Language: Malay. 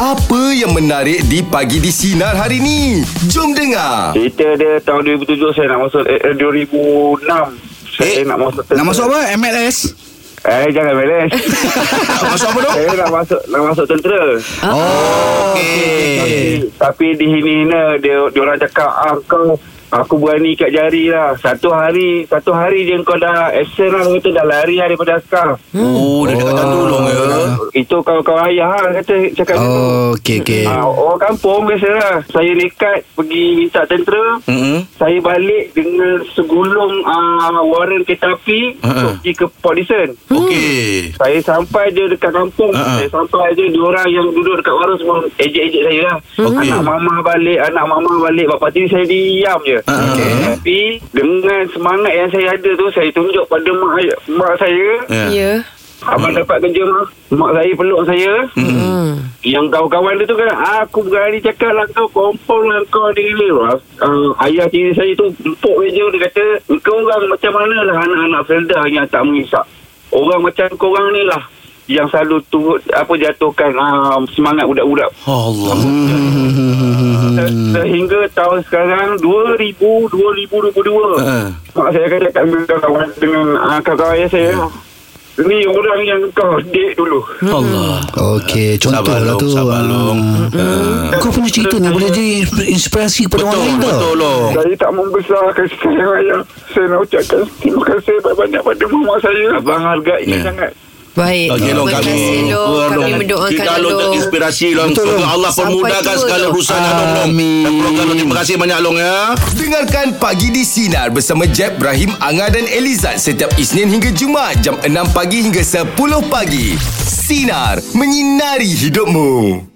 Apa yang menarik di Pagi di Sinar hari ni? Jom dengar. Cerita dia tahun 2007 saya nak masuk eh, eh, 2006 saya Eh, nak masuk Nak masuk apa? MLS? Eh jangan beres Masuk apa tu? Saya nak masuk nak masuk tentera Oh, tapi, tapi di sini ni dia dia orang cakap ah, kau aku berani kat jari lah satu hari satu hari je kau dah action lah kata dah lari lah daripada askar Oh, dah dekat tolong ya. itu kawan-kawan ayah lah kata cakap tu Oh, okey, okey. Ah, orang kampung biasalah Saya nekat pergi minta tentera Mm-mm. Saya balik dengan segulung uh, warren kereta api. Untuk pergi ke Port Dickson Okey. Saya sampai je dekat kampung Ha-ha. Saya sampai je Dua orang yang duduk dekat warung semua Ejek-ejek saya lah Okey. Anak mama balik Anak mama balik Bapak tiri saya diam je Okey. Tapi Dengan semangat yang saya ada tu Saya tunjuk pada mak, mak saya Ya. Ya. Abang dapat kerja mak Mak saya peluk saya Hmm. yang kawan-kawan dia tu kan Aku berani cakap lah kau Confirm lah kau ni ni uh, Ayah tiri saya tu Empuk je Dia kata Kau orang macam mana lah Anak-anak Felda yang tak mengisap Orang macam korang ni lah Yang selalu turut Apa jatuhkan uh, Semangat budak-budak Allah. Se- Sehingga tahun sekarang 2000 2022 Ha. Mak saya akan cakap dengan kawan Dengan uh, kawan ayah saya Ni orang yang kau date dulu Allah. Okey, contoh Sabar lah tu. sabar long. Ah. Kau punya cerita ni boleh jadi inspirasi kepada orang lain tau. betul long. Saya tak membesar kasih sayang ayah. Saya nak ucapkan terima kasih banyak-banyak pada mama saya. Abang hargai Ya. sangat. Baik. Okey, Long, Terima kami. Kami mendoakan Kita Long Long. terinspirasi Long. Betul. Semoga Allah Sampai permudahkan segala urusan Long. Amin. Dan. Terima kasih banyak Long ya. Dengarkan Pagi di Sinar bersama Jeb, Ibrahim, Anga dan Elizad setiap Isnin hingga Jumaat jam 6 pagi hingga 10 pagi. Sinar, menyinari hidupmu.